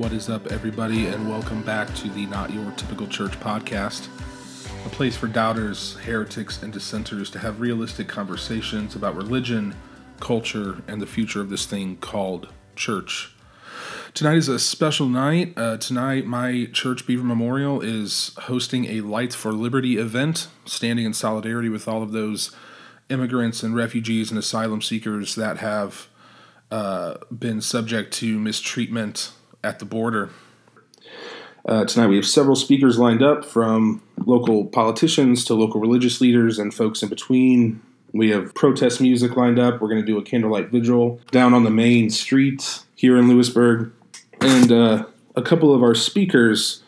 What is up, everybody, and welcome back to the Not Your Typical Church podcast, a place for doubters, heretics, and dissenters to have realistic conversations about religion, culture, and the future of this thing called church. Tonight is a special night. Uh, tonight, my church, Beaver Memorial, is hosting a Lights for Liberty event, standing in solidarity with all of those immigrants and refugees and asylum seekers that have uh, been subject to mistreatment at the border. Uh, tonight, we have several speakers lined up from local politicians to local religious leaders and folks in between. We have protest music lined up. We're going to do a candlelight vigil down on the main street here in Lewisburg. And uh, a couple of our speakers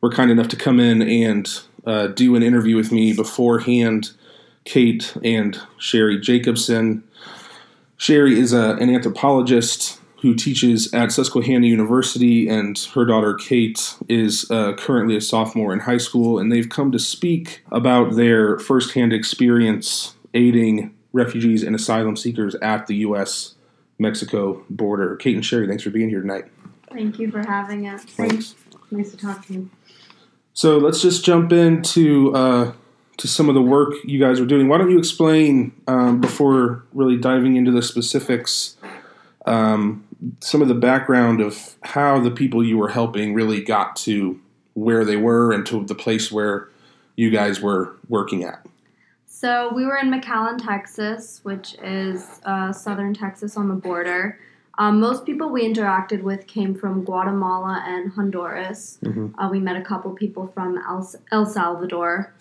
were kind enough to come in and uh, do an interview with me beforehand. Kate and Sherry Jacobson. Sherry is a, an anthropologist who teaches at Susquehanna University, and her daughter Kate is uh, currently a sophomore in high school, and they've come to speak about their firsthand experience aiding refugees and asylum seekers at the U.S. Mexico border. Kate and Sherry, thanks for being here tonight. Thank you for having us. Thanks. Nice to talk to you. So let's just jump into uh, to some of the work you guys are doing. Why don't you explain um, before really diving into the specifics? Um, some of the background of how the people you were helping really got to where they were and to the place where you guys were working at. So we were in McAllen, Texas, which is uh, southern Texas on the border. Um, most people we interacted with came from Guatemala and Honduras. Mhm. Uh, we met a couple people from El, El Salvador.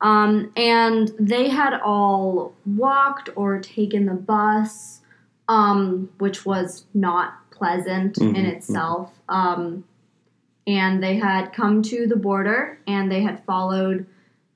Um, and they had all walked or taken the bus, um, which was not pleasant in Mhm, itself. Um, and they had come to the border and they had followed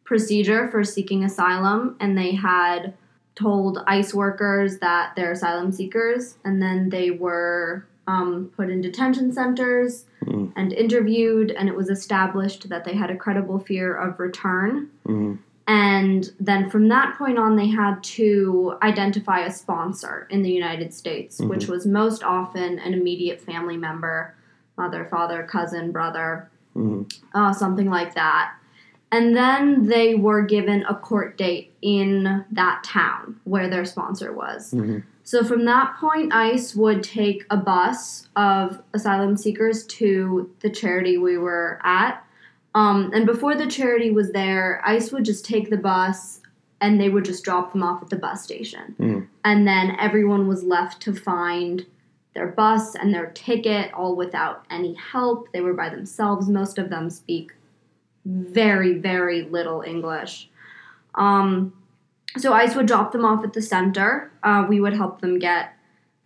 procedure for seeking asylum and they had told ICE workers that they're asylum seekers and then they were um, put in detention centers Mm. and interviewed and it was established that they had a credible fear of return Mhm. And then from that point on they had to identify a sponsor in the united states Mhm. which was most often an immediate family member mother father cousin brother Mhm. uh, something like that. And then they were given a court date in that town where their sponsor was. Mhm. So from that point, ICE would take a bus of asylum seekers to the charity we were at. Um, and before the charity was there, ICE would just take the bus and they would just drop them off at the bus station. Mhm. And then everyone was left to find their bus and their ticket all without any help. They were by themselves. Most of them speak very, very little English. Um, so ICE would drop them off at the center. Uh, we would help them get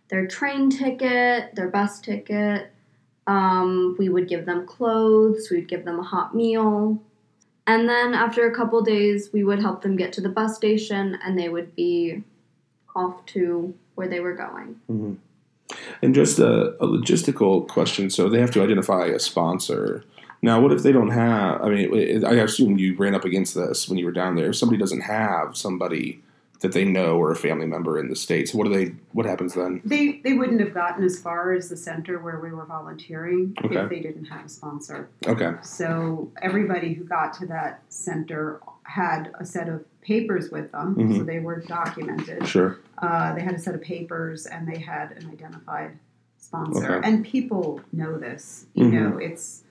their train ticket, their bus ticket. Um, we would give them clothes. We would give them a hot meal. And then after a couple days, we would help them get to the bus station and they would be off to where they were going. Mhm. And just a, a logistical question. So they have to identify a sponsor. Now, what if they don't have? I mean, I assume you ran up against this when you were down there. If somebody doesn't have somebody that they know or a family member in the states, what do they? What happens then? They they wouldn't have gotten as far as the center where we were volunteering Okay. if they didn't have a sponsor. Okay. So everybody who got to that center had a set of papers with them, Mhm. so they were documented. Sure. Uh, they had a set of papers and they had an identified sponsor. Okay. And people know this. You Mhm. know, it's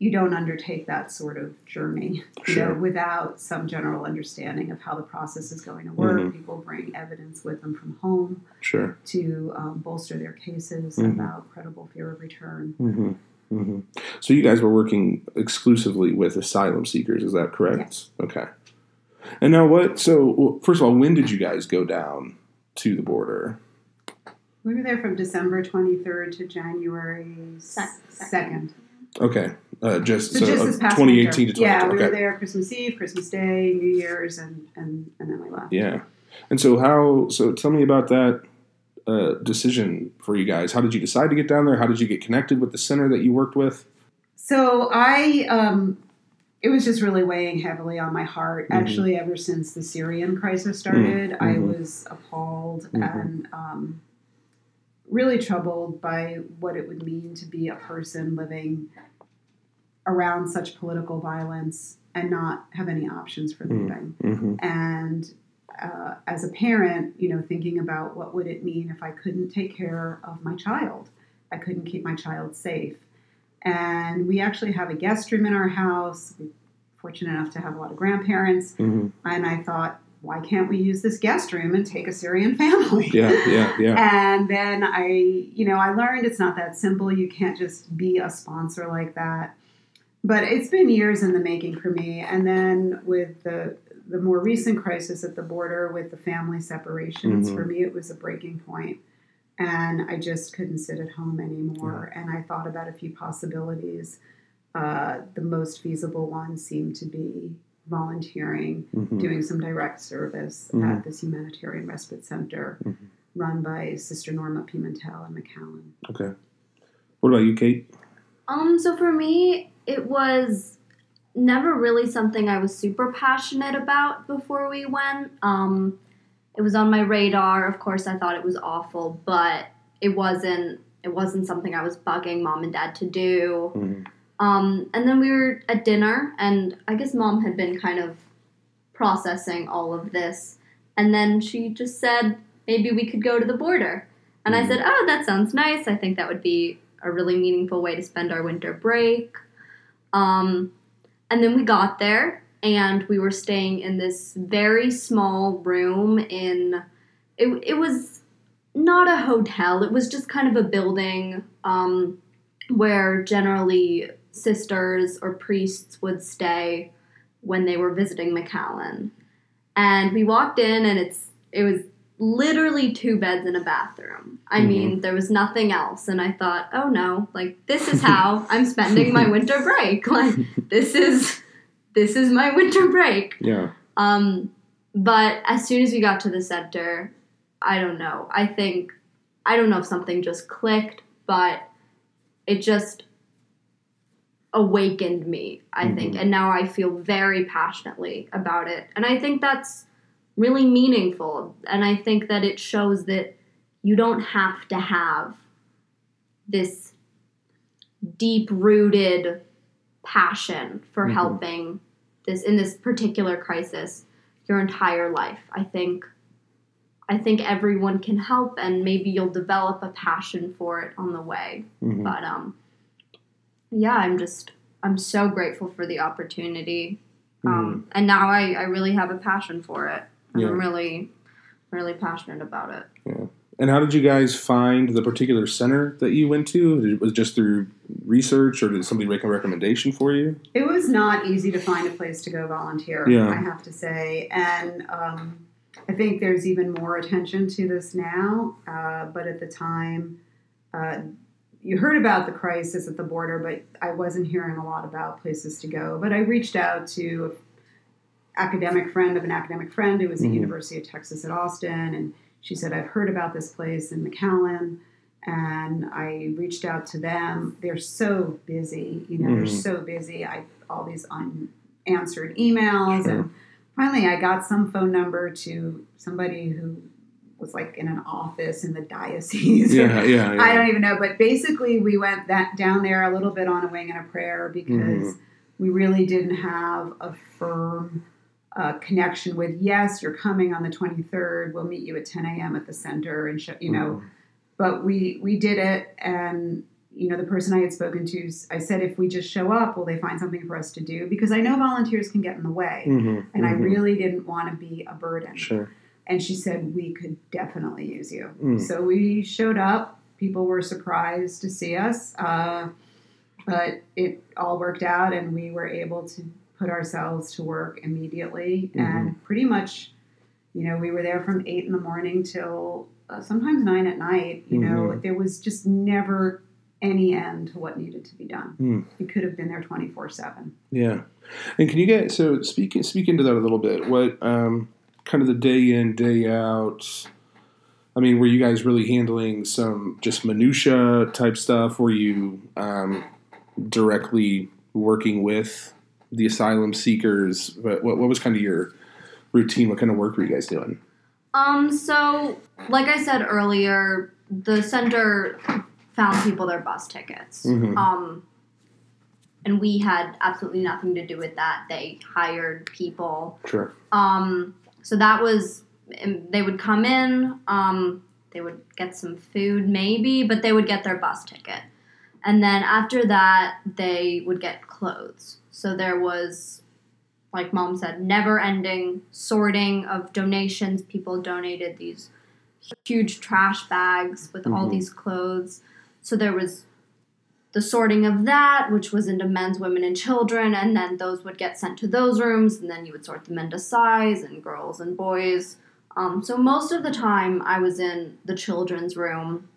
you don't undertake that sort of journey you Sure. know, without some general understanding of how the process is going to work. Mhm. People bring evidence with them from home Sure. to um, bolster their cases Mhm. about credible fear of return. hmm hmm So you guys were working exclusively with asylum seekers, is that correct? Yes. Okay. And now what? So well, first of all, when did you guys go down to the border? We were there from December 23rd to January 2nd. Okay, uh, just So, just uh, 2018 winter. to 20. Yeah, we okay. were there Christmas Eve, Christmas Day, New Year's, and, and, and then we left. Yeah. And so how? So tell me about that uh, decision for you guys. How did you decide to get down there? How did you get connected with the center that you worked with? So I, um, it was just really weighing heavily on my heart. Mhm. Actually, ever since the Syrian crisis started, I Mhm. was appalled Mhm. and um, really troubled by what it would mean to be a person living around such political violence and not have any options for Mm. leaving. Mm-hmm. And uh, as a parent, you know, thinking about what would it mean if I couldn't take care of my child, I couldn't keep my child safe. And we actually have a guest room in our house. We're fortunate enough to have a lot of grandparents. Mm-hmm. And I thought, why can't we use this guest room and take a Syrian family? Yeah, yeah, yeah. And then I, you know, I learned it's not that simple. You can't just be a sponsor like that. But it's been years in the making for me. And then with the the more recent crisis at the border with the family separations, Mhm. for me it was a breaking point. And I just couldn't sit at home anymore. And I thought about a few possibilities. Uh, the most feasible one seemed to be volunteering Mhm. doing some direct service Mhm. at this humanitarian respite center Mhm. run by Sister Norma Pimentel in McAllen. Okay. What about you, Kate? Um, so for me, it was never really something I was super passionate about before we went. Um, it was on my radar. Of course, I thought it was awful, but it wasn't. It wasn't something I was bugging mom and dad to do. Mhm. Um, and then we were at dinner, and I guess mom had been kind of processing all of this. And then she just said, maybe we could go to the border. And I Mhm. said, oh, that sounds nice. I think that would be a really meaningful way to spend our winter break. Um, and then we got there, and we were staying in this very small room in, it, it was not a hotel, it was just kind of a building um, where generally sisters or priests would stay when they were visiting McAllen. And we walked in and it's it was literally two beds and a bathroom. I Mhm. mean, there was nothing else and I thought, "Oh no, like this is how I'm spending my winter break. Like this is this is my winter break." Yeah. Um, but as soon as we got to the center, I don't know. I think I don't know if something just clicked, but it just awakened me, I think. Mhm. And now I feel very passionately about it. And I think that's really meaningful. And I think that it shows that you don't have to have this deep rooted passion for Mhm. helping this in this particular crisis your entire life. I think I think everyone can help and maybe you'll develop a passion for it on the way. Mhm. But um yeah, I'm just I'm so grateful for the opportunity. Um and now I, I really have a passion for it. Yeah. I'm really really passionate about it. Yeah. And how did you guys find the particular center that you went to? Was it just through research, or did somebody make a recommendation for you? It was not easy to find a place to go volunteer, Yeah. I have to say. And um, I think there's even more attention to this now. Uh, but at the time, uh, you heard about the crisis at the border, but I wasn't hearing a lot about places to go. But I reached out to academic friend of an academic friend who was at Mhm. University of Texas at Austin, and she said, I've heard about this place in McAllen. And I reached out to them. They're so busy, you know, they're Mhm. so busy. I all these unanswered emails, Sure. and finally, I got some phone number to somebody who was like in an office in the diocese. Yeah, yeah, yeah. I don't even know, but basically we went that down there a little bit on a wing and a prayer because we really didn't have a firm uh, connection with. Yes, you're coming on the 23rd. We'll meet you at 10 a.m. at the center, and show, you know. But we we did it, and you know the person I had spoken to, I said if we just show up, will they find something for us to do? Because I know volunteers can get in the way, Mhm, and I mhm. really didn't want to be a burden. Sure. And she said, We could definitely use you. Mm. So we showed up. People were surprised to see us. Uh, but it all worked out, and we were able to put ourselves to work immediately. Mm-hmm. And pretty much, you know, we were there from eight in the morning till uh, sometimes nine at night. You know, Mhm. there was just never any end to what needed to be done. Mm. We could have been there 24 7. Yeah. And can you get so speak speak into that a little bit? What um, kind of the day in day out? I mean, were you guys really handling some just minutia type stuff? Were you um, directly working with the asylum seekers? What, what what was kind of your routine? What kind of work were you guys doing? Um, so like I said earlier, the center found people their bus tickets. Mhm. Um, and we had absolutely nothing to do with that. They hired people. Sure. Um, so that was, they would come in, um, they would get some food maybe, but they would get their bus ticket. And then after that, they would get clothes. So there was, like mom said, never ending sorting of donations. People donated these huge trash bags with all Mhm. these clothes. So there was the sorting of that, which was into men's, women, and children, and then those would get sent to those rooms, and then you would sort them into size and girls and boys. Um, so most of the time, I was in the children's room.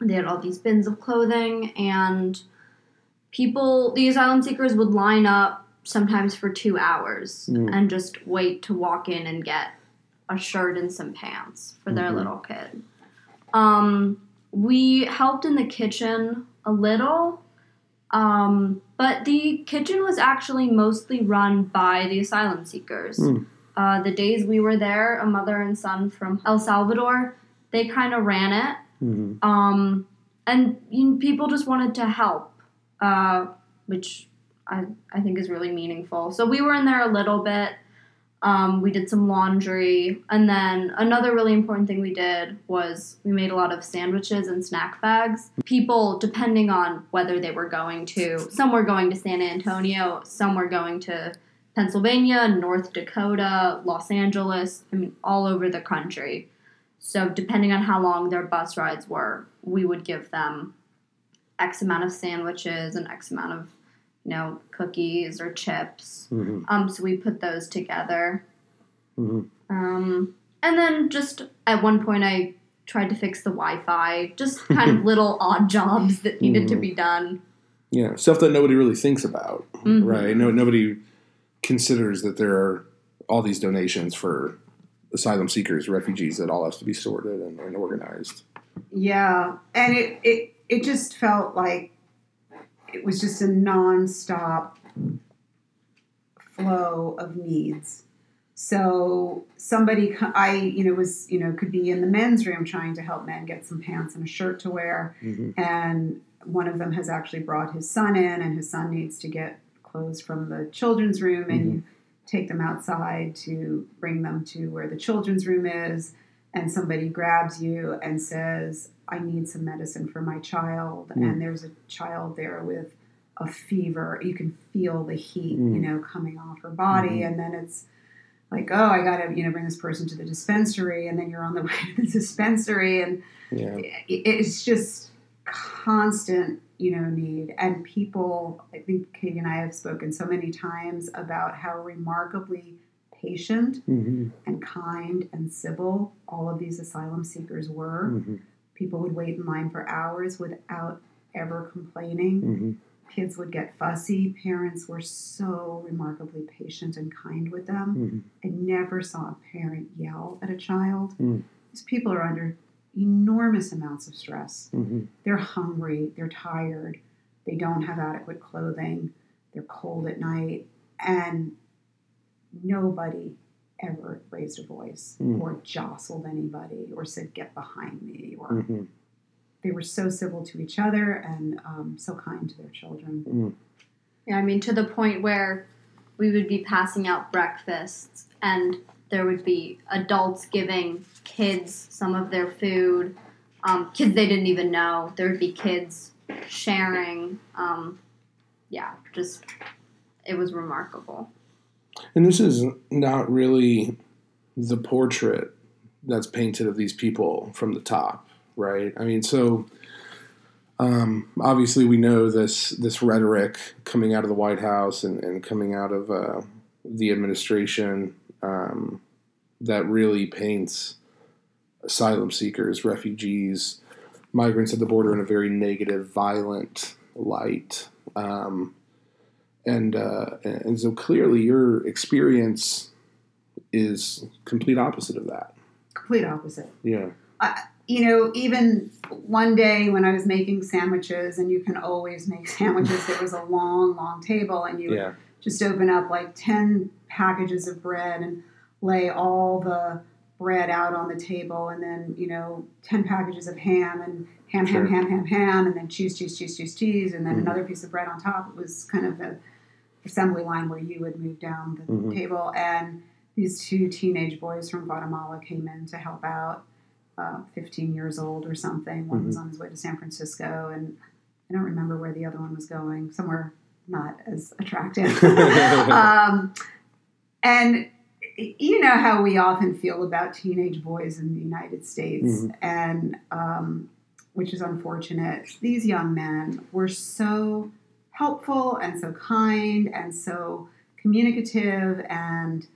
They had all these bins of clothing, and people, the asylum seekers, would line up sometimes for two hours Mm. and just wait to walk in and get a shirt and some pants for their Mhm. little kid. Um, we helped in the kitchen a little, um, but the kitchen was actually mostly run by the asylum seekers. Mm. Uh, the days we were there, a mother and son from El Salvador, they kind of ran it, hmm um, and you know, people just wanted to help, uh, which I, I think is really meaningful. So we were in there a little bit. Um, we did some laundry, and then another really important thing we did was we made a lot of sandwiches and snack bags. People, depending on whether they were going to, some were going to San Antonio, some were going to Pennsylvania, North Dakota, Los Angeles, I mean, all over the country. So, depending on how long their bus rides were, we would give them X amount of sandwiches and X amount of, you know, cookies or chips. hmm Um, so we put those together. hmm Um, and then just at one point, I tried to fix the Wi Fi, just kind of little odd jobs that needed to Mhm. be done. Yeah, stuff that nobody really thinks about, Mhm. right? No, nobody considers that there are all these donations for asylum seekers, refugees that all has to be sorted and, and organized. Yeah, and it, it it just felt like it was just a nonstop flow of needs. So somebody, I you know was you know could be in the men's room trying to help men get some pants and a shirt to wear, hmm and one of them has actually brought his son in, and his son needs to get clothes from the children's room, and you take them outside to bring them to where the children's room is, and somebody grabs you and says, "I need some medicine for my child," Mm. and there's a child there with a fever. You can feel the heat, Mm. you know, coming off her body, Mhm. and then it's like, "Oh, I gotta, you know, bring this person to the dispensary," and then you're on the way to the dispensary, and Yeah. it- it's just constant you know need and people i think katie and i have spoken so many times about how remarkably patient hmm and kind and civil all of these asylum seekers were. Hmm people would wait in line for hours without ever complaining. Hmm kids would get fussy. Parents were so remarkably patient and kind with them. Hmm i never saw a parent yell at a child. Mm. these people are under enormous amounts of stress. Hmm they're hungry, they're tired, they don't have adequate clothing, they're cold at night, and nobody ever raised a voice Mm. or jostled anybody or said, Get behind me. Or hmm they were so civil to each other and um, so kind to their children. Yeah, I mean, to the point where we would be passing out breakfasts and there would be adults giving kids some of their food, um, kids they didn't even know. There would be kids sharing. Um, yeah, just, it was remarkable. And this is not really the portrait that's painted of these people from the top, right? I mean, so um, obviously we know this this rhetoric coming out of the White House and, and coming out of uh, the administration um, that really paints asylum seekers, refugees, migrants at the border in a very negative, violent light. Um, and uh, and so clearly your experience is complete opposite of that. Complete opposite. Yeah. You know, even one day when I was making sandwiches, and you can always make sandwiches, there was a long, long table, and you Yeah. just open up like 10 packages of bread and lay all the bread out on the table, and then you know ten packages of ham and ham, Sure. ham, ham, ham, ham, and then cheese, cheese, cheese, cheese, cheese, and then Mhm. another piece of bread on top. It was kind of the assembly line where you would move down the Mhm. table, and these two teenage boys from Guatemala came in to help out. Uh, 15 years old or something. One was on his way to San Francisco, and I don't remember where the other one was going. Somewhere not as attractive. um, and you know how we often feel about teenage boys in the United States, Mhm. and um, which is unfortunate. These young men were so helpful and so kind and so communicative, and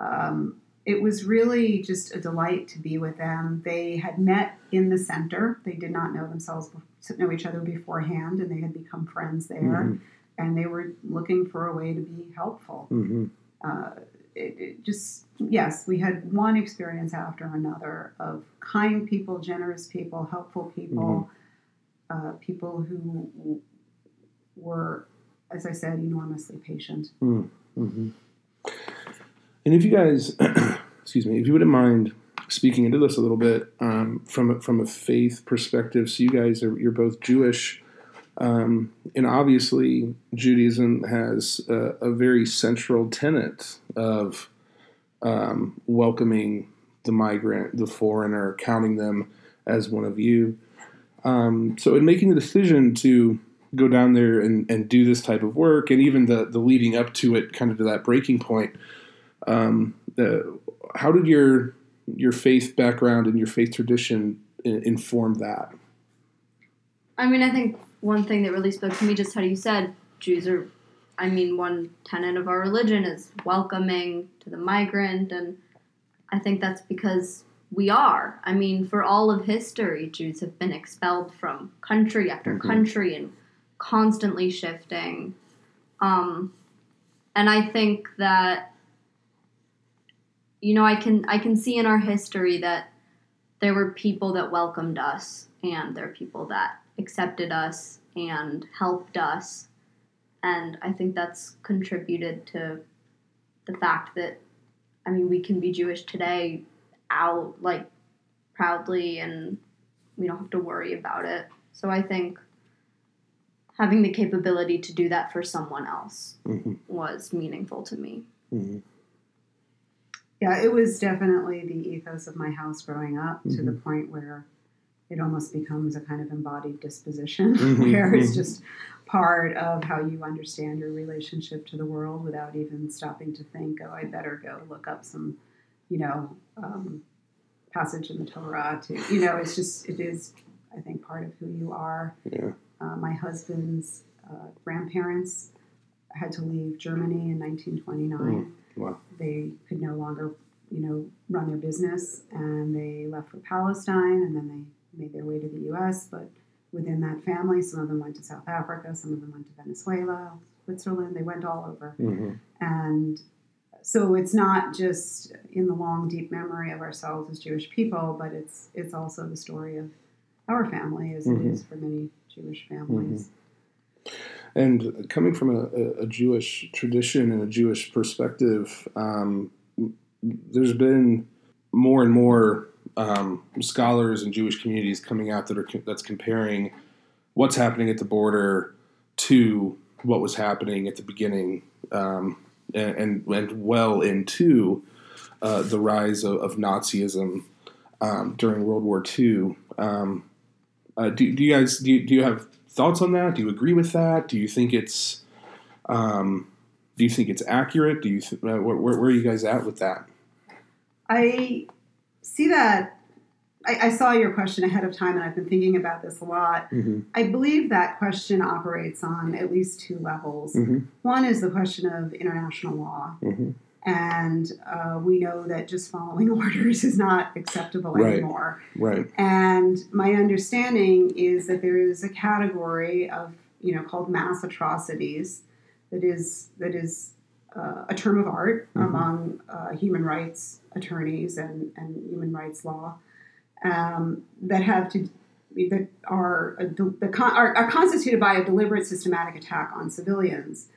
um, it was really just a delight to be with them. They had met in the center. They did not know themselves, know each other beforehand, and they had become friends there Mhm. and they were looking for a way to be helpful. Mhm. Uh, it, just yes, we had one experience after another of kind people, generous people, helpful people, uh, people who were, as I said, enormously patient. Mhm. And if you guys, excuse me, if you wouldn't mind speaking into this a little bit um, from a, from a faith perspective, so you guys are you're both Jewish, um, and obviously Judaism has a, a very central tenet of um, welcoming the migrant, the foreigner, counting them as one of you. Um, so, in making the decision to go down there and, and do this type of work, and even the the leading up to it, kind of to that breaking point, um, uh, how did your your faith background and your faith tradition in, inform that? I mean, I think one thing that really spoke to me, just how you said, Jews are, I mean, one tenet of our religion is welcoming to the migrant, and I think that's because we are. I mean, for all of history, Jews have been expelled from country after Mhm. country and constantly shifting. Um, and I think that, you know, I can I can see in our history that there were people that welcomed us, and there are people that accepted us and helped us. And I think that's contributed to the fact that, I mean, we can be Jewish today out like proudly and we don't have to worry about it. So I think having the capability to do that for someone else Mm-hmm. was meaningful to me. Mm-hmm. Yeah, it was definitely the ethos of my house growing up to the point where it almost becomes a kind of embodied disposition, Mhm, where it's mhm. just part of how you understand your relationship to the world without even stopping to think, oh, I better go look up some, you know, um, passage in the Torah. To you know, it's just it is, I think, part of who you are. Yeah. Uh, my husband's uh, grandparents had to leave Germany in 1929 Mm, wow. they could no longer, you know, run their business, and they left for Palestine, and then they made their way to the U.S. But within that family, some of them went to South Africa, some of them went to Venezuela, Switzerland. They went all over, Mm-hmm. and so it's not just in the long, deep memory of ourselves as Jewish people, but it's it's also the story of our family, as Mhm. it is for many Jewish families. And coming from a, a, a Jewish tradition and a Jewish perspective, um, there's been more and more um, scholars and Jewish communities coming out that are that's comparing what's happening at the border to what was happening at the beginning um, and, and well into uh, the rise of, of Nazism um, during World War II. Um, uh, do, do you guys do you, do you have thoughts on that? Do you agree with that? Do you think it's um, do you think it's accurate? Do you th- uh, where, where, where are you guys at with that? I see that. I, I saw your question ahead of time, and I've been thinking about this a lot. Mm-hmm. I believe that question operates on at least two levels. Mm-hmm. One is the question of international law, Mm-hmm. and uh, we know that just following orders is not acceptable Right. anymore. Right. And my understanding is that there is a category of, you know, called mass atrocities that is that is uh, a term of art Mhm. among uh, human rights attorneys and, and human rights law um, that have to that are, the are are constituted by a deliberate systematic attack on civilians,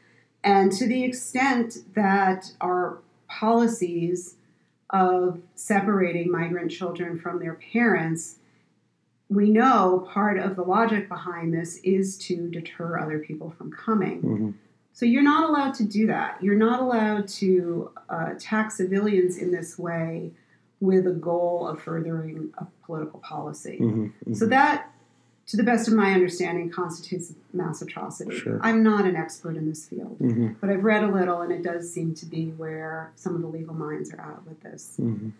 and to the extent that our policies of separating migrant children from their parents, we know part of the logic behind this is to deter other people from coming. Mhm. So you're not allowed to do that. You're not allowed to uh, attack civilians in this way with a goal of furthering a political policy. Mhm. Mhm. So that, to the best of my understanding, constitutes mass atrocity. Sure. I'm not an expert in this field, Mhm. but I've read a little, and it does seem to be where some of the legal minds are at with this. Mhm.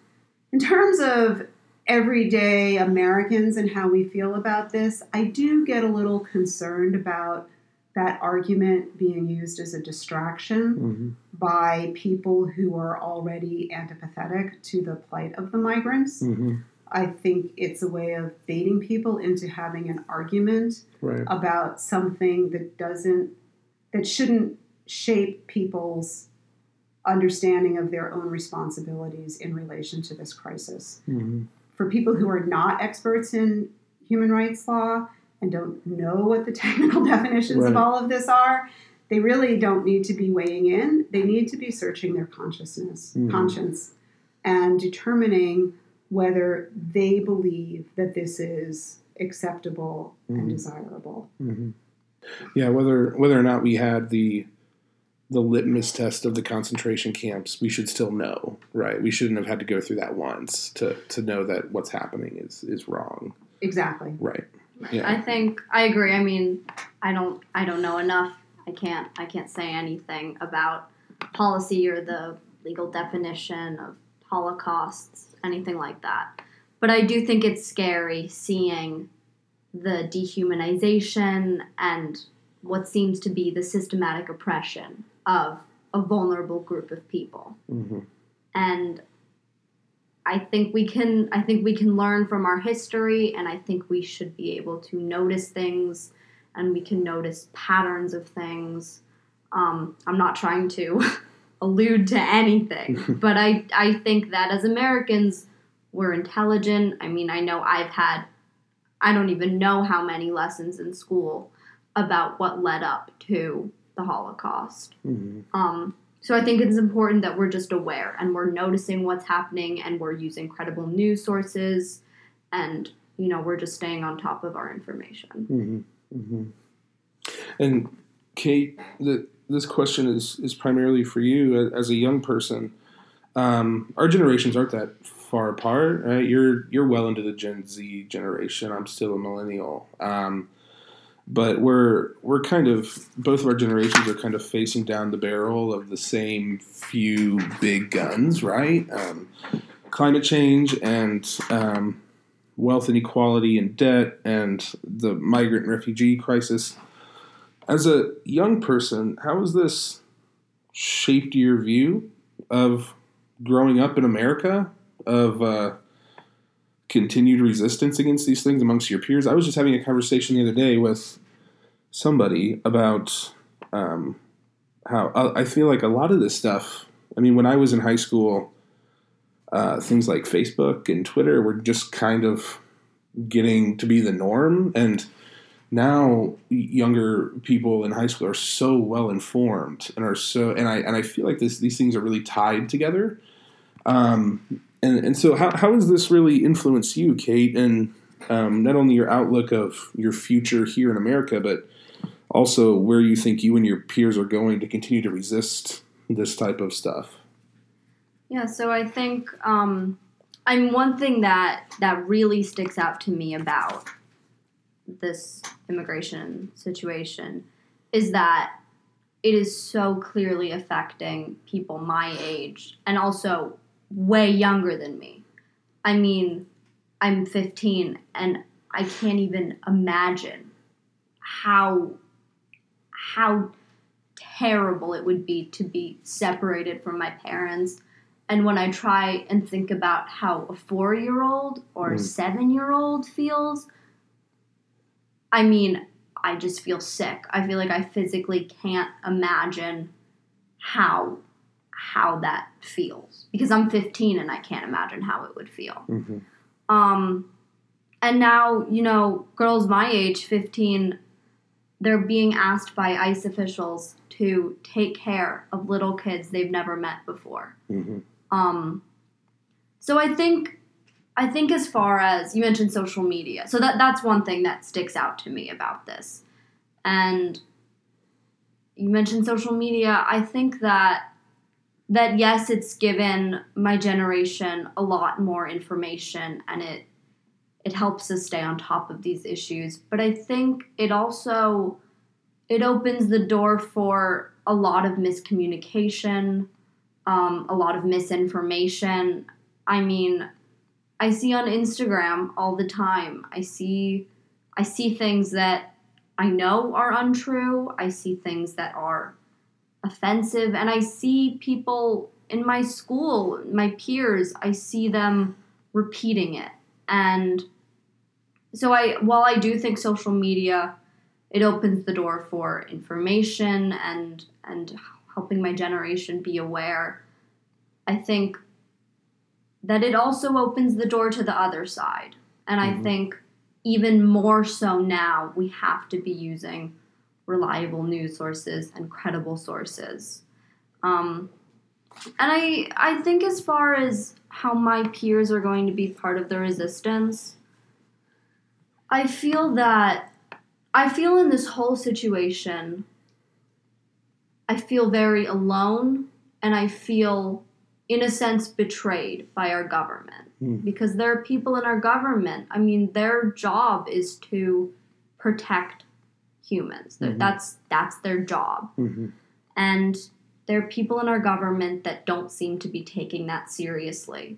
In terms of everyday Americans and how we feel about this, I do get a little concerned about that argument being used as a distraction Mhm. by people who are already antipathetic to the plight of the migrants. Mhm. I think it's a way of baiting people into having an argument Right. about something that doesn't, that shouldn't shape people's understanding of their own responsibilities in relation to this crisis. Mhm. For people who are not experts in human rights law and don't know what the technical definitions of all of this are, they really don't need to be weighing in. They need to be searching their consciousness, Mhm. conscience, and determining whether they believe that this is acceptable and Mhm. desirable. Mhm. Yeah, whether whether or not we had the the litmus test of the concentration camps, we should still know, right? We shouldn't have had to go through that once to to know that what's happening is is wrong, Exactly. right? Yeah. I think I agree. I mean, I don't I don't know enough. I can't I can't say anything about policy or the legal definition of holocausts, anything like that. But I do think it's scary seeing the dehumanization and what seems to be the systematic oppression of a vulnerable group of people hmm and I think we can I think we can learn from our history and I think we should be able to notice things and we can notice patterns of things. Um, I'm not trying to allude to anything, but I I think that as Americans we're intelligent. I mean, I know I've had I don't even know how many lessons in school about what led up to the Holocaust. hmm Um, so I think it's important that we're just aware and we're noticing what's happening and we're using credible news sources and you know we're just staying on top of our information. hmm hmm And Kate, the, this question is is primarily for you as a young person. Um, our generations aren't that far apart, right? You're you're well into the Gen Z generation. I'm still a millennial. Um, but we're we're kind of both of our generations are kind of facing down the barrel of the same few big guns, right? Um, climate change and um, wealth inequality and debt and the migrant refugee crisis. As a young person, how has this shaped your view of growing up in America, of uh, continued resistance against these things amongst your peers? I was just having a conversation the other day with somebody about um, how I I feel like a lot of this stuff. I mean, when I was in high school, uh, things like Facebook and Twitter were just kind of getting to be the norm, and now younger people in high school are so well informed and are so and I and I feel like this these things are really tied together. Um, and and so how how has this really influenced you, Kate, and um, not only your outlook of your future here in America, but also where you think you and your peers are going to continue to resist this type of stuff. Yeah, so I think um, I'm one thing that that really sticks out to me about this immigration situation is that it is so clearly affecting people my age and also way younger than me. I mean, I'm 15 and I can't even imagine how how terrible it would be to be separated from my parents. And when I try and think about how a four year old or Mm. seven year old feels, I mean, I just feel sick. I feel like I physically can't imagine how how that feels because I'm 15 and I can't imagine how it would feel. Mm-hmm. Um, and now, you know, girls my age, 15, they're being asked by ICE officials to take care of little kids they've never met before. Mm-hmm. Um, so I think I think as far as you mentioned social media, so that that's one thing that sticks out to me about this. And you mentioned social media. I think that that yes, it's given my generation a lot more information and it it helps us stay on top of these issues, but I think it also it opens the door for a lot of miscommunication, um, a lot of misinformation. I mean, I see on Instagram all the time. I see I see things that I know are untrue. I see things that are offensive and I see people in my school, my peers, I see them repeating it. And so I while I do think social media it opens the door for information and and helping my generation be aware. I think that it also opens the door to the other side. And I Mhm. think even more so now, we have to be using reliable news sources and credible sources. Um, and I, I think as far as how my peers are going to be part of the resistance, I feel that I feel in this whole situation, I feel very alone and I feel in a sense betrayed by our government Hmm. because there are people in our government i mean their job is to protect humans Mhm. that's that's their job Mm-hmm. and there are people in our government that don't seem to be taking that seriously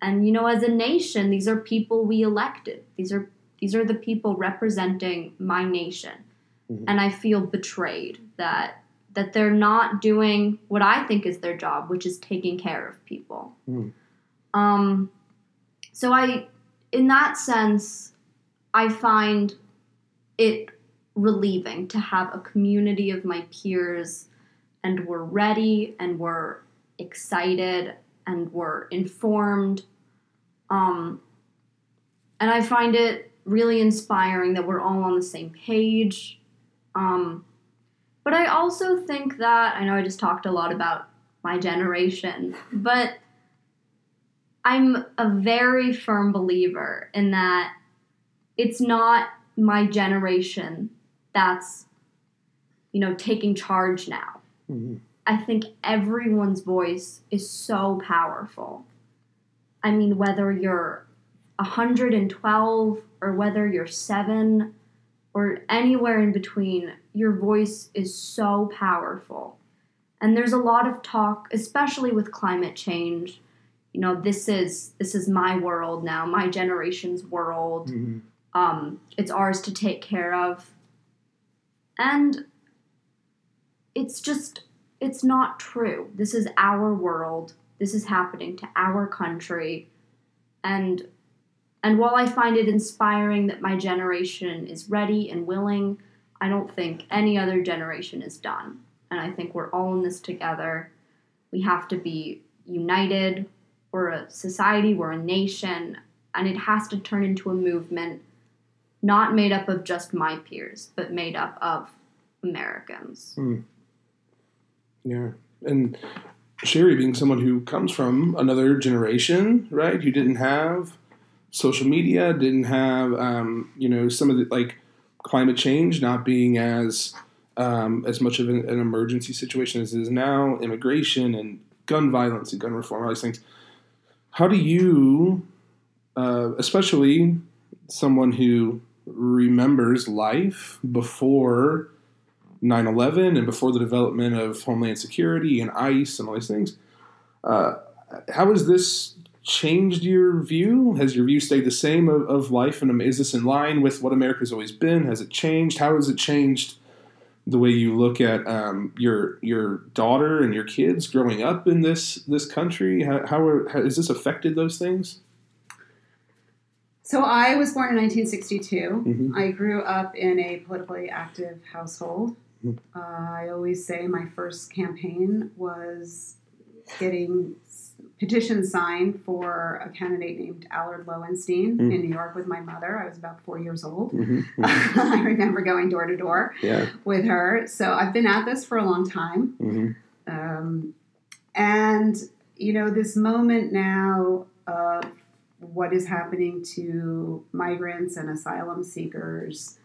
and you know as a nation these are people we elected these are these are the people representing my nation Mhm. and i feel betrayed that that they're not doing what i think is their job which is taking care of people Mhm. um so i in that sense i find it relieving to have a community of my peers and we're ready and we're excited and we're informed. Um, and i find it really inspiring that we're all on the same page. Um, but i also think that i know i just talked a lot about my generation but i'm a very firm believer in that it's not my generation that's you know taking charge now Mm-hmm. I think everyone's voice is so powerful. I mean, whether you're 112 or whether you're seven or anywhere in between, your voice is so powerful. And there's a lot of talk, especially with climate change. You know, this is this is my world now, my generation's world Mm-hmm. um, it's ours to take care of and it's just it's not true. This is our world. This is happening to our country. And and while i find it inspiring that my generation is ready and willing i don't think any other generation is done. And i think we're all in this together. We have to be united. We're a society. We're a nation. And it has to turn into a movement not made up of just my peers, but made up of Americans. Yeah. And Sherry, being someone who comes from another generation, right, who didn't have social media, didn't have, um, you know, some of the like climate change not being as um, as much of an, an emergency situation as it is now, immigration and gun violence and gun reform, all these things. How do you, uh, especially someone who remembers life before 9 11 and before the development of Homeland Security and ICE and all these things. Uh, how has this changed your view? Has your view stayed the same of, of life? And is this in line with what America's always been? Has it changed? How has it changed the way you look at um, your your daughter and your kids growing up in this this country? How, how, are, how has this affected those things? So I was born in 1962. Mhm. I grew up in a politically active household. Mhm. Uh, I always say my first campaign was getting petitions signed for a candidate named Allard Lowenstein Mm. in New York with my mother. I was about four years old. Mm-hmm. I remember going door to door with her. So I've been at this for a long time. Mm-hmm. Um, and, you know, this moment now of what is happening to migrants and asylum seekers.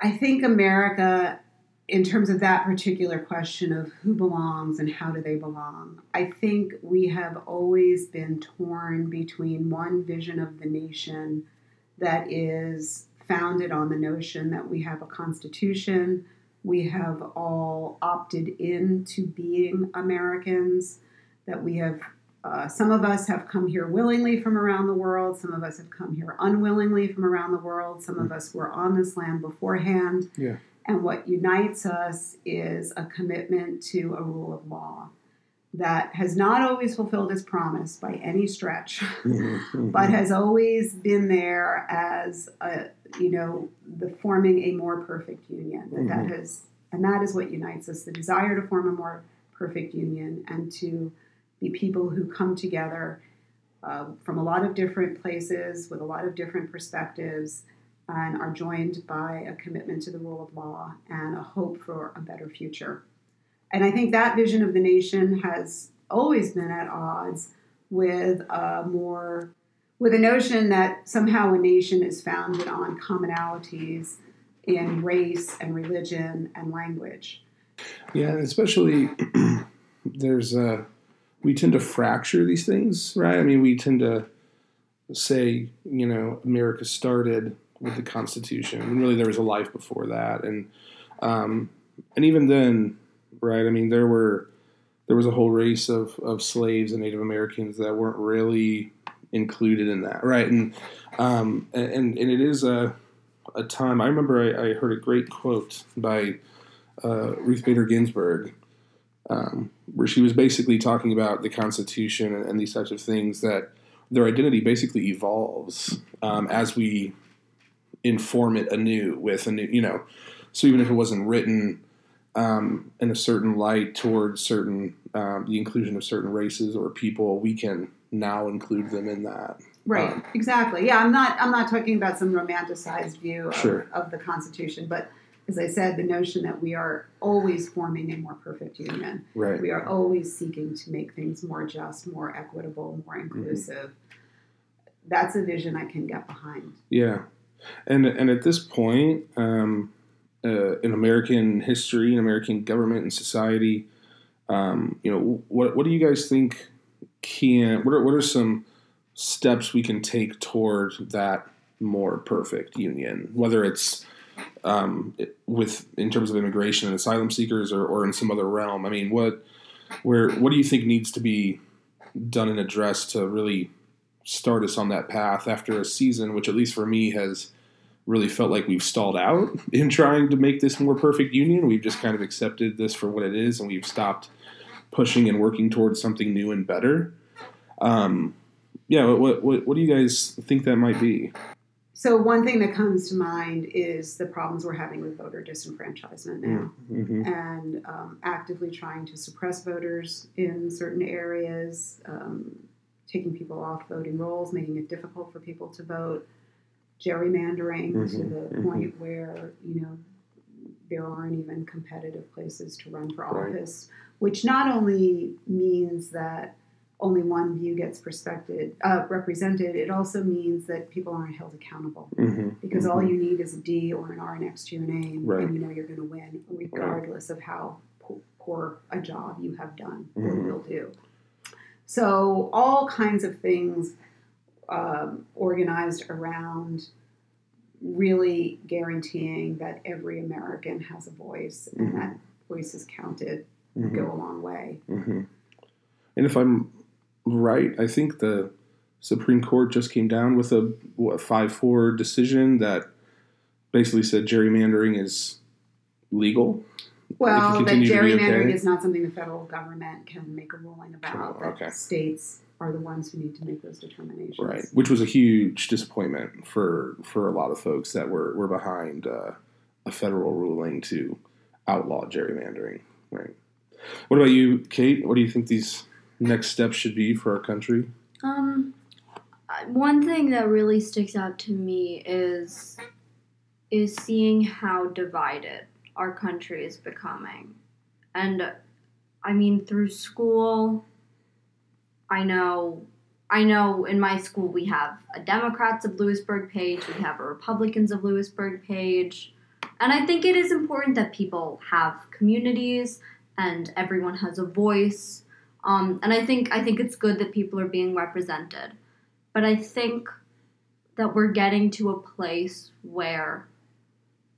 I think America, in terms of that particular question of who belongs and how do they belong, I think we have always been torn between one vision of the nation that is founded on the notion that we have a constitution, we have all opted into being Americans, that we have uh, some of us have come here willingly from around the world. Some of us have come here unwillingly from around the world. Some of us were on this land beforehand. Yeah. And what unites us is a commitment to a rule of law that has not always fulfilled its promise by any stretch, Mm-hmm. but has always been there as a, you know, the forming a more perfect union. That that Mhm. has, and that is what unites us: the desire to form a more perfect union and to be people who come together uh, from a lot of different places with a lot of different perspectives and are joined by a commitment to the rule of law and a hope for a better future. And I think that vision of the nation has always been at odds with a more with a notion that somehow a nation is founded on commonalities in race and religion and language. Yeah, especially there's uh we tend to fracture these things, right? I mean, we tend to say, you know, America started with the Constitution, and really there was a life before that, and um, and even then, right? I mean, there were there was a whole race of of slaves and Native Americans that weren't really included in that, right? And um, and and it is a a time. I remember I, I heard a great quote by uh, Ruth Bader Ginsburg, um, where she was basically talking about the Constitution and, and these types of things that their identity basically evolves um, as we inform it anew with a new, you know. So even if it wasn't written um, in a certain light towards certain um, the inclusion of certain races or people, we can now include them in that. Right. Um, exactly. Yeah, I'm not I'm not talking about some romanticized view of, Sure. of the Constitution, but as I said, the notion that we are always forming a more perfect union. Right. We are always seeking to make things more just, more equitable, more Mm-hmm. inclusive. That's a vision I can get behind. Yeah, and and at this point, um, uh, in American history, in American government and society, um, you know, what what do you guys think can what are what are some steps we can take toward that more perfect union, whether it's um, with in terms of immigration and asylum seekers or, or in some other realm. I mean, what where what do you think needs to be done and addressed to really start us on that path after a season, which at least for me has really felt like we've stalled out in trying to make this more perfect union. We've just kind of accepted this for what it is, and we've stopped pushing and working towards something new and better. Um, yeah, what, what what do you guys think that might be? So one thing that comes to mind is the problems we're having with voter disenfranchisement now. Mm-hmm. and um, actively trying to suppress voters in certain areas, um, taking people off voting rolls, making it difficult for people to vote, gerrymandering to Mhm, the mhm. point where you know there aren't even competitive places to run for Right. office, which not only means that only one view gets respected, uh, represented, it also means that people aren't held accountable Mm-hmm. because all you need is a D or an R next to your name, Right. and you know you're going to win, regardless of how poor a job you have done or Mhm. will do. So all kinds of things um, organized around really guaranteeing that every American has a voice and that voice is counted Mm-hmm. go a long way. hmm And if I'm right, I think the Supreme Court just came down with a what five four decision that basically said gerrymandering is legal. Well, that continue to be gerrymandering okay? is not something the federal government can make a ruling about. That okay. States are the ones who need to make those determinations. Right, which was a huge disappointment for for a lot of folks that were were behind uh, a federal ruling to outlaw gerrymandering. Right. What about you, Kate? What do you think these next steps should be for our country? Um, one thing that really sticks out to me is is seeing how divided our country is becoming, and I mean through school. I know I know in my school we have a Democrats of Lewisburg page, we have a Republicans of Lewisburg page. And I think it is important that people have communities and everyone has a voice. Um, and I think I think it's good that people are being represented. But I think that we're getting to a place where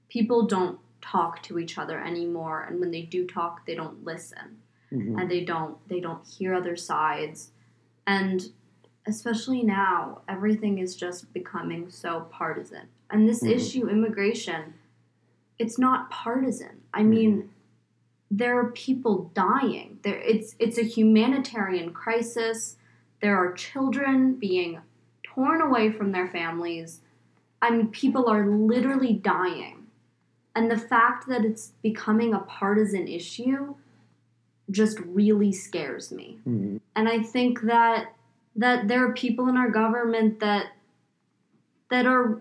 people don't talk to each other anymore and when they do talk they don't listen Mhm. and they don't they don't hear other sides and especially now everything is just becoming so partisan and this Mhm. issue immigration it's not partisan i mean there are people dying. There it's it's a humanitarian crisis. There are children being torn away from their families. I mean people are literally dying. And the fact that it's becoming a partisan issue just really scares me. Mhm. and i think that that there are people in our government that that are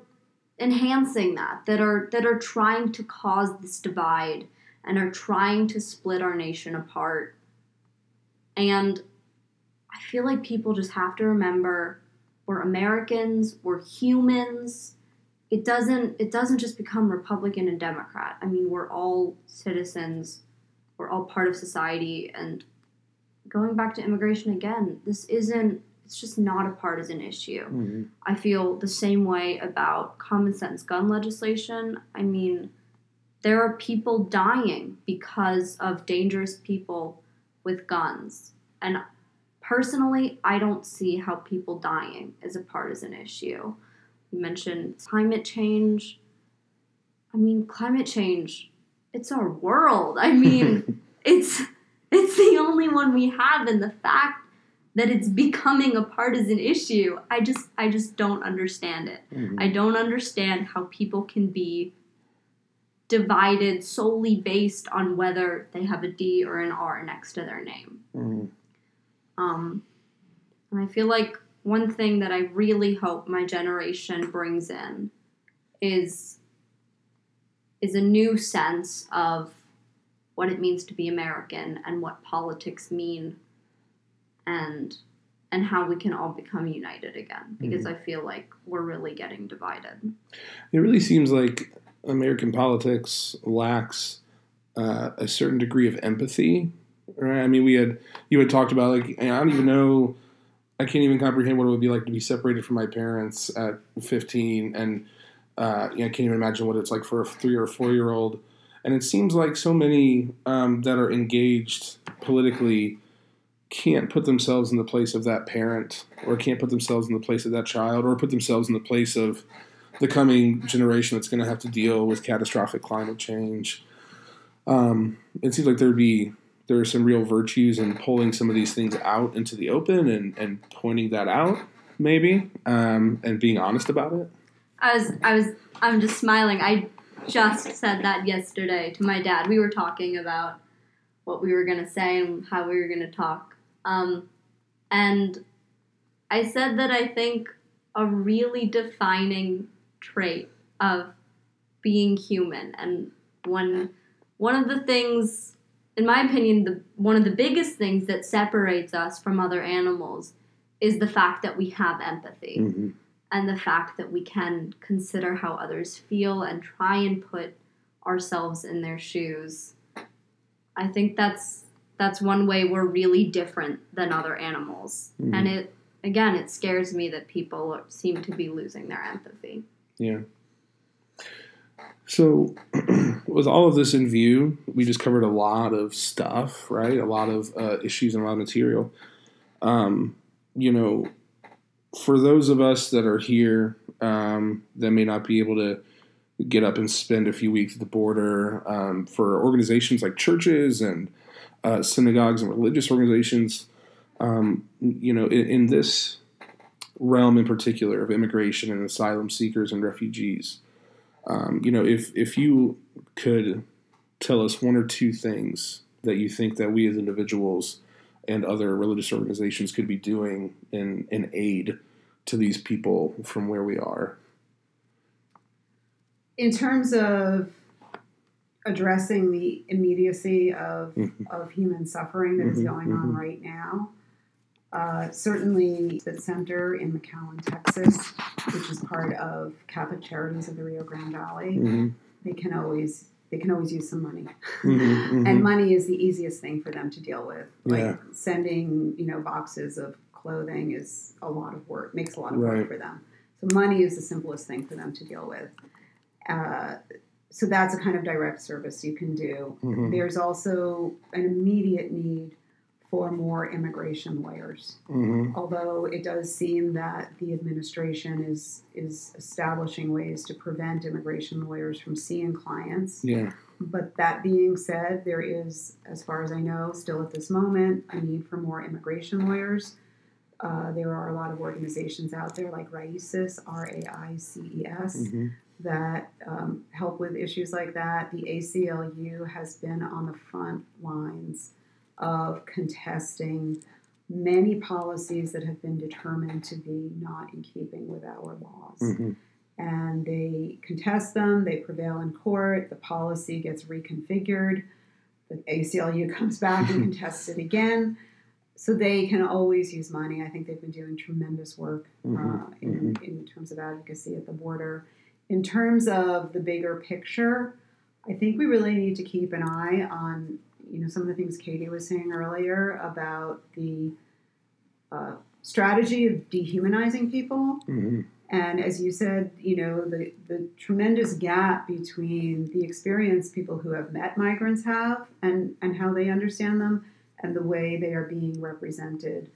enhancing that that are that are trying to cause this divide and are trying to split our nation apart. And i feel like people just have to remember we're americans we're humans. It doesn't it doesn't just become republican and democrat. I mean we're all citizens we're all part of society. And going back to immigration again this isn't it's just not a partisan issue. Mhm. I feel the same way about common sense gun legislation. I mean, there are people dying because of dangerous people with guns. And personally, I don't see how people dying is a partisan issue. You mentioned climate change. I mean, climate change, it's our world. I mean, it's it's the only one we have and the fact that it's becoming a partisan issue i just i just don't understand it Mhm. i don't understand how people can be divided solely based on whether they have a d or an r next to their name. Mhm. um, and i feel like one thing that i really hope my generation brings in is is a new sense of what it means to be american and what politics mean and and how we can all become united again because i feel like we're really getting divided. It really seems like American politics lacks uh, a certain degree of empathy. Right? I mean, we had you had talked about like I don't even know, I can't even comprehend what it would be like to be separated from my parents at 15, and uh, you know, I can't even imagine what it's like for a three or four year old. And it seems like so many um, that are engaged politically can't put themselves in the place of that parent, or can't put themselves in the place of that child, or put themselves in the place of the coming generation that's going to have to deal with catastrophic climate change. Um, it seems like there'd be there are some real virtues in pulling some of these things out into the open and, and pointing that out, maybe, um, and being honest about it. I was I was I'm just smiling. I just said that yesterday to my dad. We were talking about what we were gonna say and how we were gonna talk. Um, and I said that I think a really defining trait of being human and one one of the things in my opinion the one of the biggest things that separates us from other animals is the fact that we have empathy Mm-hmm. and the fact that we can consider how others feel and try and put ourselves in their shoes. I think that's that's one way we're really different than other animals. Mhm. And it again, it scares me that people seem to be losing their empathy. Yeah. So, with all of this in view, we just covered a lot of stuff, right? A lot of uh, issues and a lot of material. Um, you know, for those of us that are here um, that may not be able to get up and spend a few weeks at the border, um, for organizations like churches and uh, synagogues and religious organizations, um, you know, in, in this realm in particular of immigration and asylum seekers and refugees, um, you know, if if you could tell us one or two things that you think that we as individuals and other religious organizations could be doing in in aid to these people from where we are. in terms of addressing the immediacy of, Mhm. of human suffering that is Mhm, going on mhm. right now, Uh, certainly, the center in McAllen, Texas, which is part of Catholic Charities of the Rio Grande Valley, Mm-hmm. they can always they can always use some money, Mm-hmm. and money is the easiest thing for them to deal with. Like Yeah. sending you know boxes of clothing is a lot of work, makes a lot of Right. work for them. So money is the simplest thing for them to deal with. Uh, so that's a kind of direct service you can do. Mhm. There's also an immediate need for more immigration lawyers. Mm-hmm. Although it does seem that the administration is is establishing ways to prevent immigration lawyers from seeing clients. Yeah. But that being said, there is, as far as I know, still at this moment, a need for more immigration lawyers. Uh, there are a lot of organizations out there like RAICES, R A I C E S, Mm-hmm. that um, help with issues like that. The ACLU has been on the front lines of contesting many policies that have been determined to be not in keeping with our laws. Mm-hmm. And they contest them, they prevail in court, the policy gets reconfigured, the ACLU comes back and contests it again. So they can always use money. I think they've been doing tremendous work uh, Mhm, in, in terms of advocacy at the border. In terms of the bigger picture, I think we really need to keep an eye on, you know, some of the things Katie was saying earlier about the uh, strategy of dehumanizing people. Mm-hmm. And as you said, you know, the, the tremendous gap between the experience people who have met migrants have and, and how they understand them and the way they are being represented,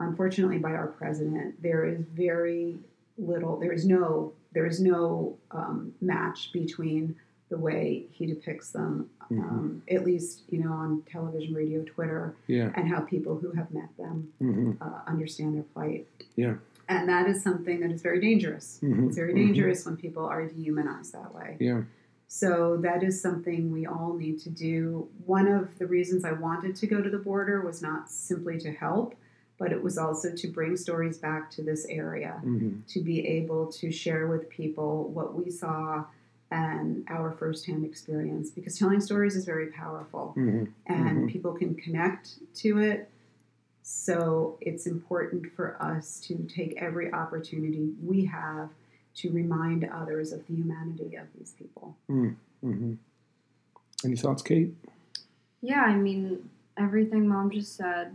unfortunately, by our president, there is very little, there is no, there is no um, match between the way he depicts them, Mhm. um, at least, you know, on television, radio, Twitter, Yeah. and how people who have met them Mm-hmm. uh, understand their plight. Yeah. And that is something that is very dangerous. Mhm. It's very dangerous when people are dehumanized that way. Yeah. So that is something we all need to do. One of the reasons I wanted to go to the border was not simply to help, but it was also to bring stories back to this area, Mm-hmm. to be able to share with people what we saw and our firsthand experience. Because telling stories is very powerful Mm-hmm. and Mhm. people can connect to it. So it's important for us to take every opportunity we have to remind others of the humanity of these people. Mm-hmm. Any thoughts, Kate? Yeah, I mean everything mom just said.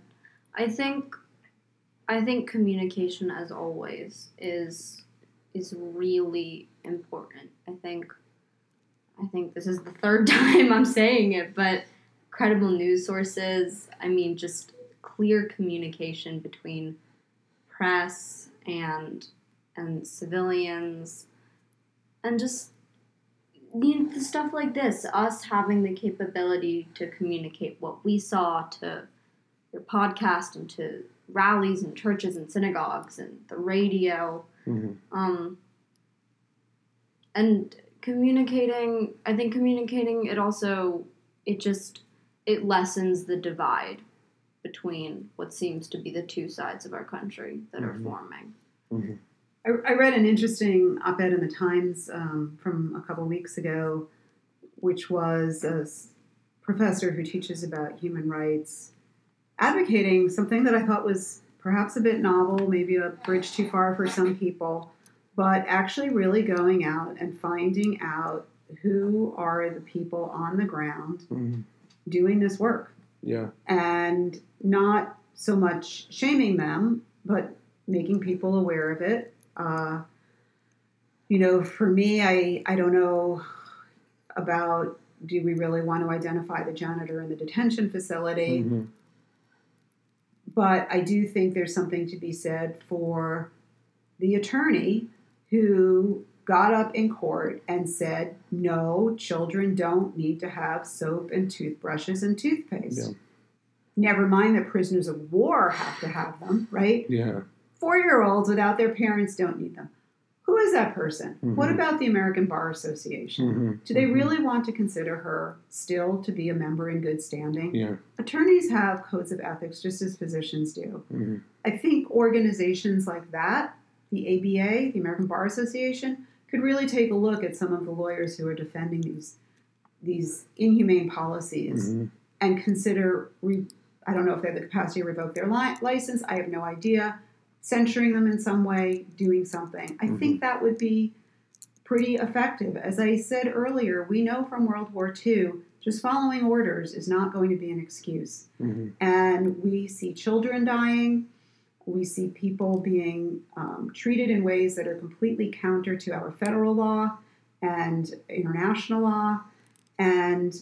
I think I think communication as always is is really important. I think I think this is the third time I'm saying it, but credible news sources, I mean just clear communication between press and and civilians and just you know, stuff like this, us having the capability to communicate what we saw to your podcast and to rallies and churches and synagogues and the radio. Mm-hmm. Um, and communicating, I think communicating it also, it just, it lessens the divide between what seems to be the two sides of our country that Mhm. are forming. I, I read an interesting op ed in the Times um, from a couple weeks ago, which was a professor who teaches about human rights advocating something that I thought was perhaps a bit novel, maybe a bridge too far for some people, but actually really going out and finding out who are the people on the ground Mm-hmm. doing this work Yeah. and not so much shaming them, but making people aware of it. Uh, you know, for me, I, I don't know about do we really want to identify the janitor in the detention facility, Mm-hmm. but I do think there's something to be said for the attorney who got up in court and said, no, children don't need to have soap and toothbrushes and toothpaste. Yeah. Never mind that prisoners of war have to have them, right? Yeah. Four year olds without their parents don't need them. Who is that person? What Mhm. about the American Bar Association? Mm-hmm. Do they really want to consider her still to be a member in good standing? Yeah. Attorneys have codes of ethics just as physicians do. Mm-hmm. I think organizations like that, the ABA, the American Bar Association, could really take a look at some of the lawyers who are defending these these inhumane policies Mm-hmm. and consider re, I don't know if they have the capacity to revoke their li- license. I have no idea. Censuring them in some way, doing something. I Mhm. think that would be pretty effective. As I said earlier, we know from World War II, just following orders is not going to be an excuse. hmm And we see children dying. We see people being um, treated in ways that are completely counter to our federal law and international law. And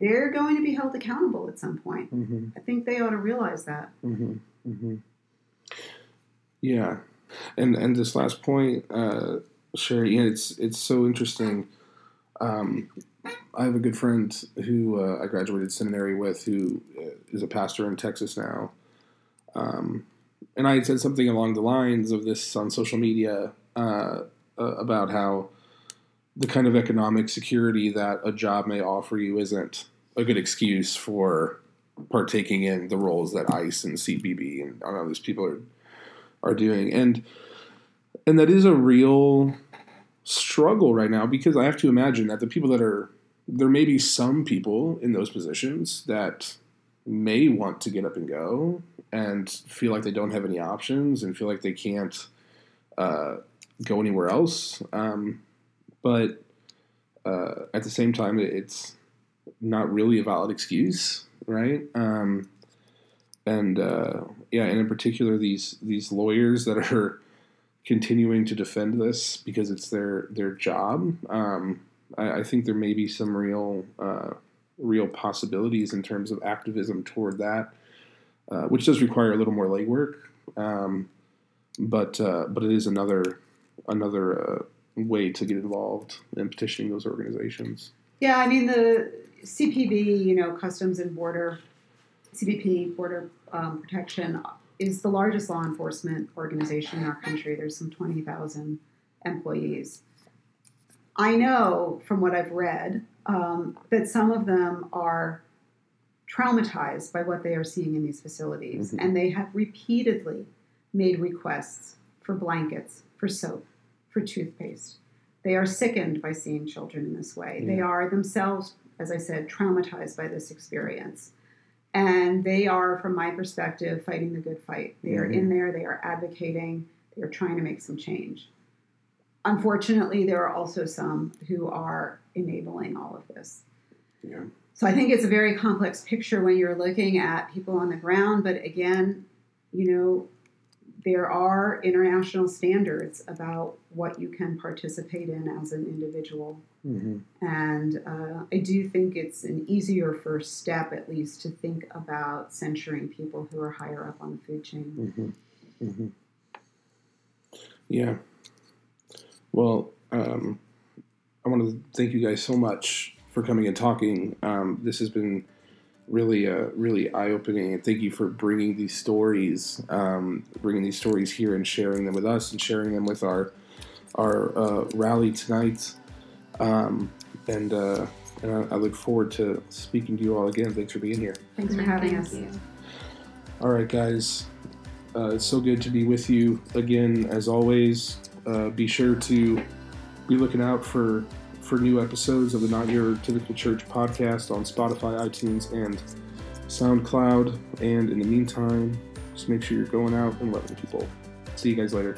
they're going to be held accountable at some point. hmm I think they ought to realize that. hmm hmm Yeah, and and this last point, uh, Sherry, yeah, it's it's so interesting. Um, I have a good friend who uh, I graduated seminary with, who uh, a pastor in Texas now. Um, and I had said something along the lines of this on social media uh, uh, about how the kind of economic security that a job may offer you isn't a good excuse for partaking in the roles that ICE and CBP and all these people are are doing, and and that is a real struggle right now because I have to imagine that the people that are there may be some people in those positions that may want to get up and go and feel like they don't have any options and feel like they can't uh, go anywhere else. Um, but uh, at the same time, it's not really a valid excuse, right? Um, and uh, yeah, and in particular, these these lawyers that are continuing to defend this because it's their their job. Um, I, I think there may be some real uh, real possibilities in terms of activism toward that, uh, which does require a little more legwork. Um, but uh, but it is another another uh, way to get involved in petitioning those organizations. Yeah, I mean the CPB, you know, Customs and Border, CBP, Border um, Protection, is the largest law enforcement organization in our country. There's some twenty thousand employees. I know from what I've read um, that some of them are traumatized by what they are seeing in these facilities, Mhm. and they have repeatedly made requests for blankets, for soap, for toothpaste. They are sickened by seeing children in this way. They are themselves, as I said, traumatized by this experience. And they are, from my perspective, fighting the good fight. They are Mhm. in there, they are advocating, they are trying to make some change. Unfortunately, there are also some who are enabling all of this. Yeah. So I think it's a very complex picture when you're looking at people on the ground. But again, you know, there are international standards about what you can participate in as an individual. Mm-hmm. And uh, I do think it's an easier first step, at least, to think about censuring people who are higher up on the food chain. Mm-hmm. Mm-hmm. Yeah. Well, um, I want to thank you guys so much for coming and talking. Um, this has been really, uh, really eye opening, and thank you for bringing these stories, um, bringing these stories here and sharing them with us and sharing them with our our uh, rally tonight. Um, and uh, and I, I look forward to speaking to you all again. Thanks for being here. Thanks for having Thank us. you. All right, guys. Uh, it's so good to be with you again, as always. Uh, be sure to be looking out for for new episodes of the Not Your Typical Church podcast on Spotify, iTunes, and SoundCloud. And in the meantime, just make sure you're going out and loving people. See you guys later.